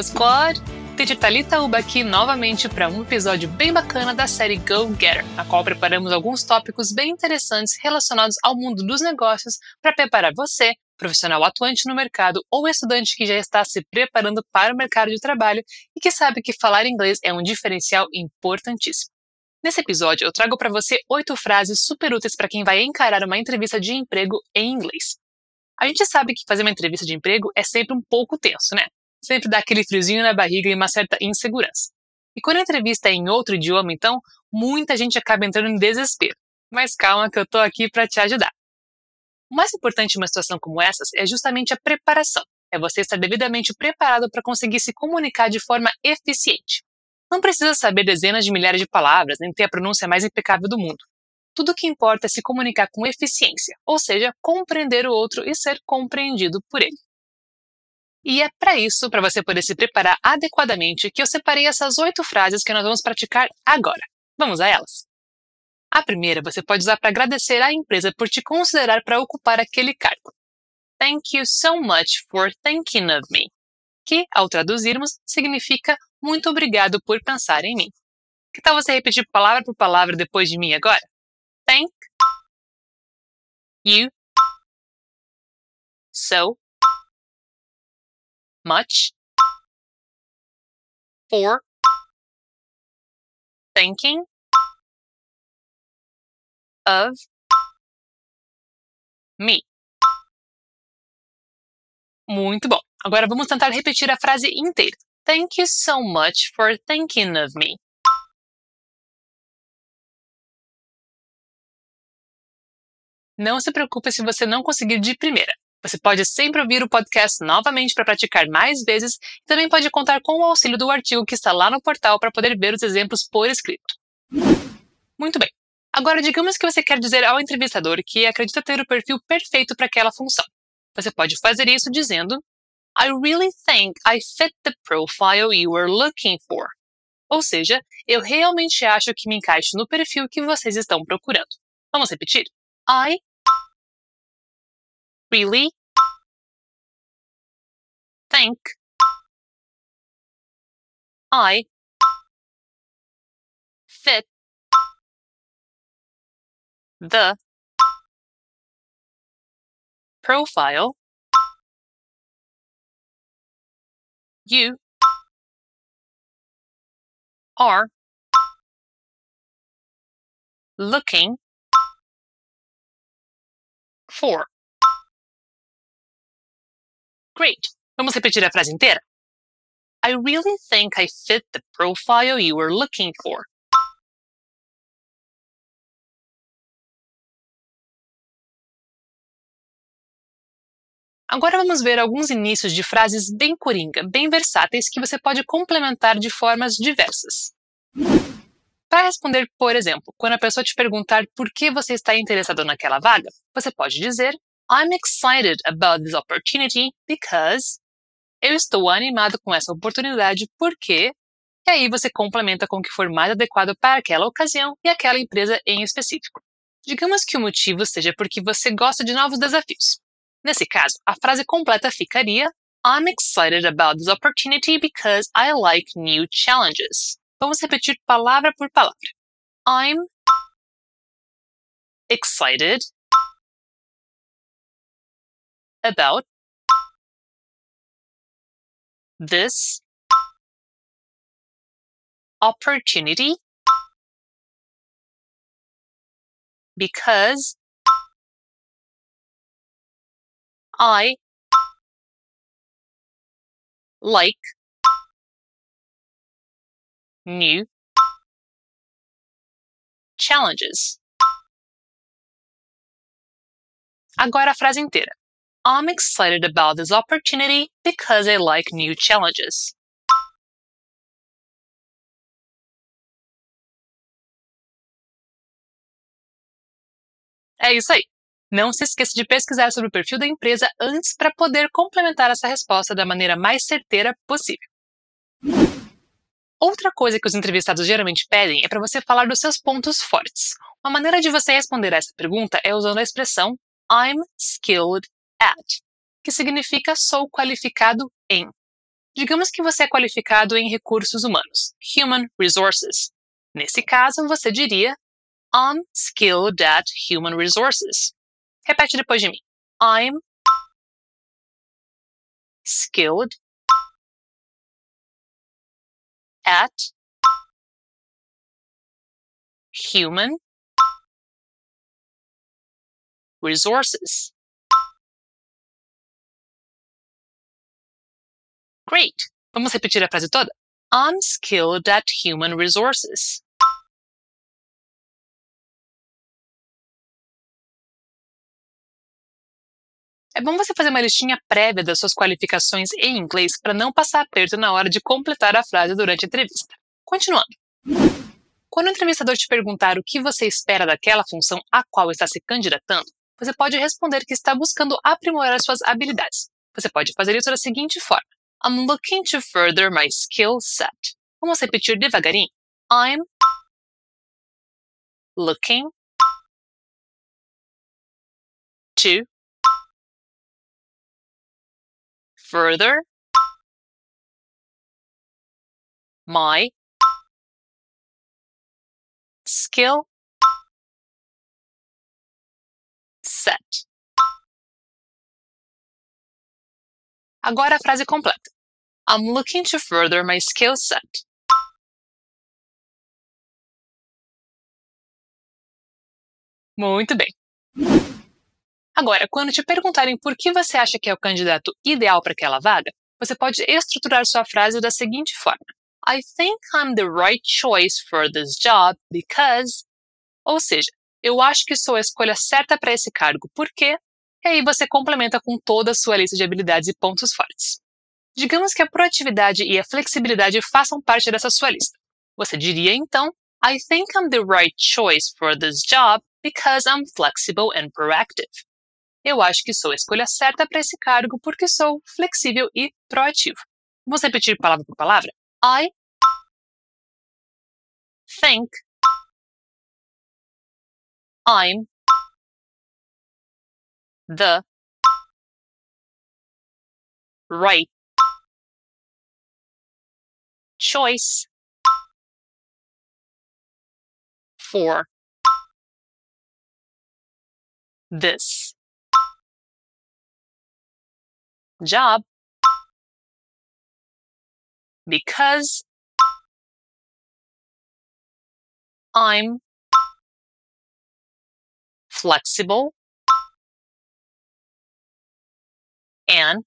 Hello, Squad! Uba aqui novamente para um episódio bem bacana da série Go Getter, na qual preparamos alguns tópicos bem interessantes relacionados ao mundo dos negócios para preparar você, profissional atuante no mercado ou estudante que já está se preparando para o mercado de trabalho e que sabe que falar inglês é um diferencial importantíssimo. Nesse episódio, eu trago para você oito frases super úteis para quem vai encarar uma entrevista de emprego em inglês. A gente sabe que fazer uma entrevista de emprego é sempre um pouco tenso, né? Sempre dá aquele friozinho na barriga e uma certa insegurança. E quando a entrevista é em outro idioma, então, muita gente acaba entrando em desespero. Mas calma que eu tô aqui para te ajudar. O mais importante em uma situação como essas é justamente a preparação. É você estar devidamente preparado para conseguir se comunicar de forma eficiente. Não precisa saber dezenas de milhares de palavras, nem ter a pronúncia mais impecável do mundo. Tudo o que importa é se comunicar com eficiência, ou seja, compreender o outro e ser compreendido por ele. E é para isso, para você poder se preparar adequadamente, que eu separei essas oito frases que nós vamos praticar agora. Vamos a elas? A primeira você pode usar para agradecer à empresa por te considerar para ocupar aquele cargo. Thank you so much for thinking of me. Que, ao traduzirmos, significa muito obrigado por pensar em mim. Que tal você repetir palavra por palavra depois de mim agora? Thank you so much for thinking of me. Muito bom. Agora vamos tentar repetir a frase inteira. Thank you so much for thinking of me. Não se preocupe se você não conseguir de primeira. Você pode sempre ouvir o podcast novamente para praticar mais vezes e também pode contar com o auxílio do artigo que está lá no portal para poder ver os exemplos por escrito. Muito bem. Agora, digamos que você quer dizer ao entrevistador que acredita ter o perfil perfeito para aquela função. Você pode fazer isso dizendo I really think I fit the profile you were looking for. Ou seja, eu realmente acho que me encaixo no perfil que vocês estão procurando. Vamos repetir? I really think I fit the profile You are looking for. Great. Vamos repetir a frase inteira? I really think I fit the profile you were looking for. Agora vamos ver alguns inícios de frases bem coringa, bem versáteis que você pode complementar de formas diversas. Para responder, por exemplo, quando a pessoa te perguntar por que você está interessado naquela vaga, você pode dizer I'm excited about this opportunity because eu estou animado com essa oportunidade porque e aí você complementa com o que for mais adequado para aquela ocasião e aquela empresa em específico. Digamos que o motivo seja porque você gosta de novos desafios. Nesse caso, a frase completa ficaria I'm excited about this opportunity because I like new challenges. Vamos repetir palavra por palavra. I'm excited about this opportunity because I like new challenges. Agora a frase inteira. I'm excited about this opportunity because I like new challenges. É isso aí. Não se esqueça de pesquisar sobre o perfil da empresa antes para poder complementar essa resposta da maneira mais certeira possível. Outra coisa que os entrevistados geralmente pedem é para você falar dos seus pontos fortes. Uma maneira de você responder a essa pergunta é usando a expressão I'm skilled at, que significa sou qualificado em. Digamos que você é qualificado em recursos humanos, Human Resources. Nesse caso, você diria I'm skilled at human resources. Repete depois de mim. I'm skilled at human resources. Great! Vamos repetir a frase toda? I'm skilled at human resources. É bom você fazer uma listinha prévia das suas qualificações em inglês para não passar aperto na hora de completar a frase durante a entrevista. Continuando. Quando o entrevistador te perguntar o que você espera daquela função a qual está se candidatando, você pode responder que está buscando aprimorar suas habilidades. Você pode fazer isso da seguinte forma: I'm looking to further my skill set. Vamos repetir devagarinho. I'm looking to further my skill set. Agora a frase completa. I'm looking to further my skill set. Muito bem. Agora, quando te perguntarem por que você acha que é o candidato ideal para aquela vaga, você pode estruturar sua frase da seguinte forma: I think I'm the right choice for this job because. Ou seja, eu acho que sou a escolha certa para esse cargo porque. E aí você complementa com toda a sua lista de habilidades e pontos fortes. Digamos que a proatividade e a flexibilidade façam parte dessa sua lista. Você diria então: I think I'm the right choice for this job because I'm flexible and proactive. Eu acho que sou a escolha certa para esse cargo porque sou flexível e proativo. Vamos repetir palavra por palavra? I think I'm the right choice. For. This. Job. Because. I'm. Flexible. And.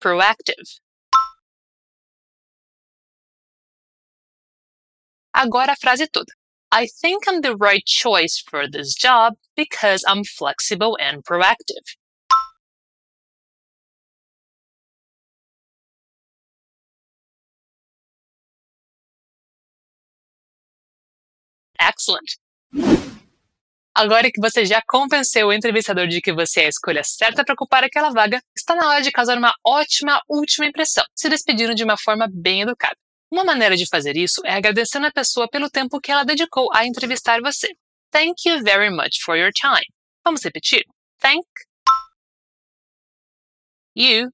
Proactive. Agora a frase toda. I think I'm the right choice for this job because I'm flexible and proactive. Excellent! Agora que você já convenceu o entrevistador de que você é a escolha certa para ocupar aquela vaga, está na hora de causar uma ótima última impressão, se despedindo de uma forma bem educada. Uma maneira de fazer isso é agradecendo a pessoa pelo tempo que ela dedicou a entrevistar você. Thank you very much for your time. Vamos repetir? Thank you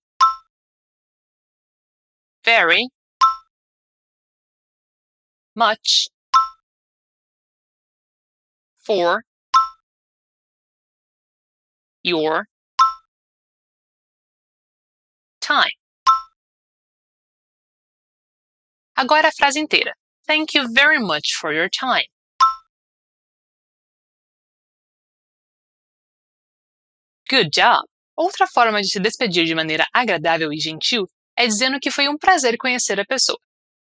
very much for your time. Agora a frase inteira. Thank you very much for your time. Good job! Outra forma de se despedir de maneira agradável e gentil é dizendo que foi um prazer conhecer a pessoa.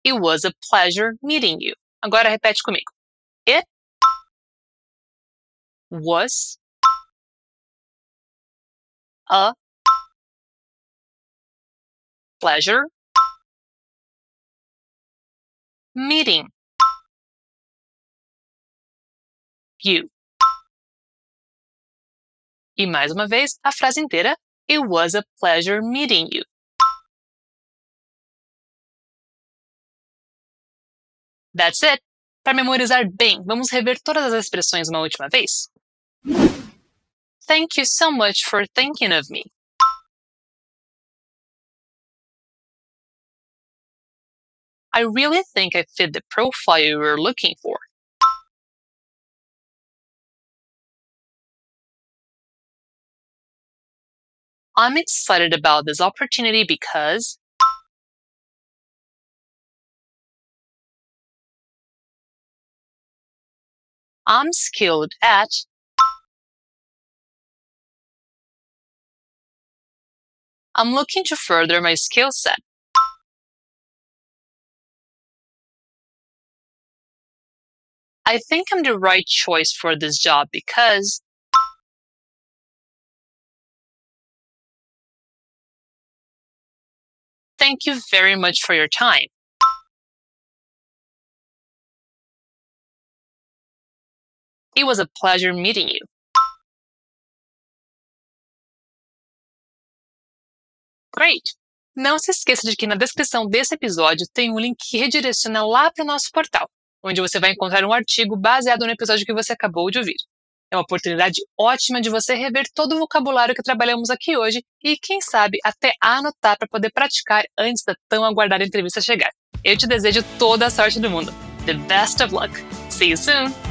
It was a pleasure meeting you. Agora repete comigo. It was a pleasure meeting you. E mais uma vez, a frase inteira. It was a pleasure meeting you. That's it! Para memorizar bem, vamos rever todas as expressões uma última vez? Thank you so much for thinking of me. I really think I fit the profile you were looking for. I'm excited about this opportunity because I'm skilled at I'm looking to further my skill set. I think I'm the right choice for this job because Thank you very much for your time. It was a pleasure meeting you. Great! Não se esqueça de que na descrição desse episódio tem um link que redireciona lá para o nosso portal, onde você vai encontrar um artigo baseado no episódio que você acabou de ouvir. É uma oportunidade ótima de você rever todo o vocabulário que trabalhamos aqui hoje e, quem sabe, até anotar para poder praticar antes da tão aguardada entrevista chegar. Eu te desejo toda a sorte do mundo. The best of luck. See you soon!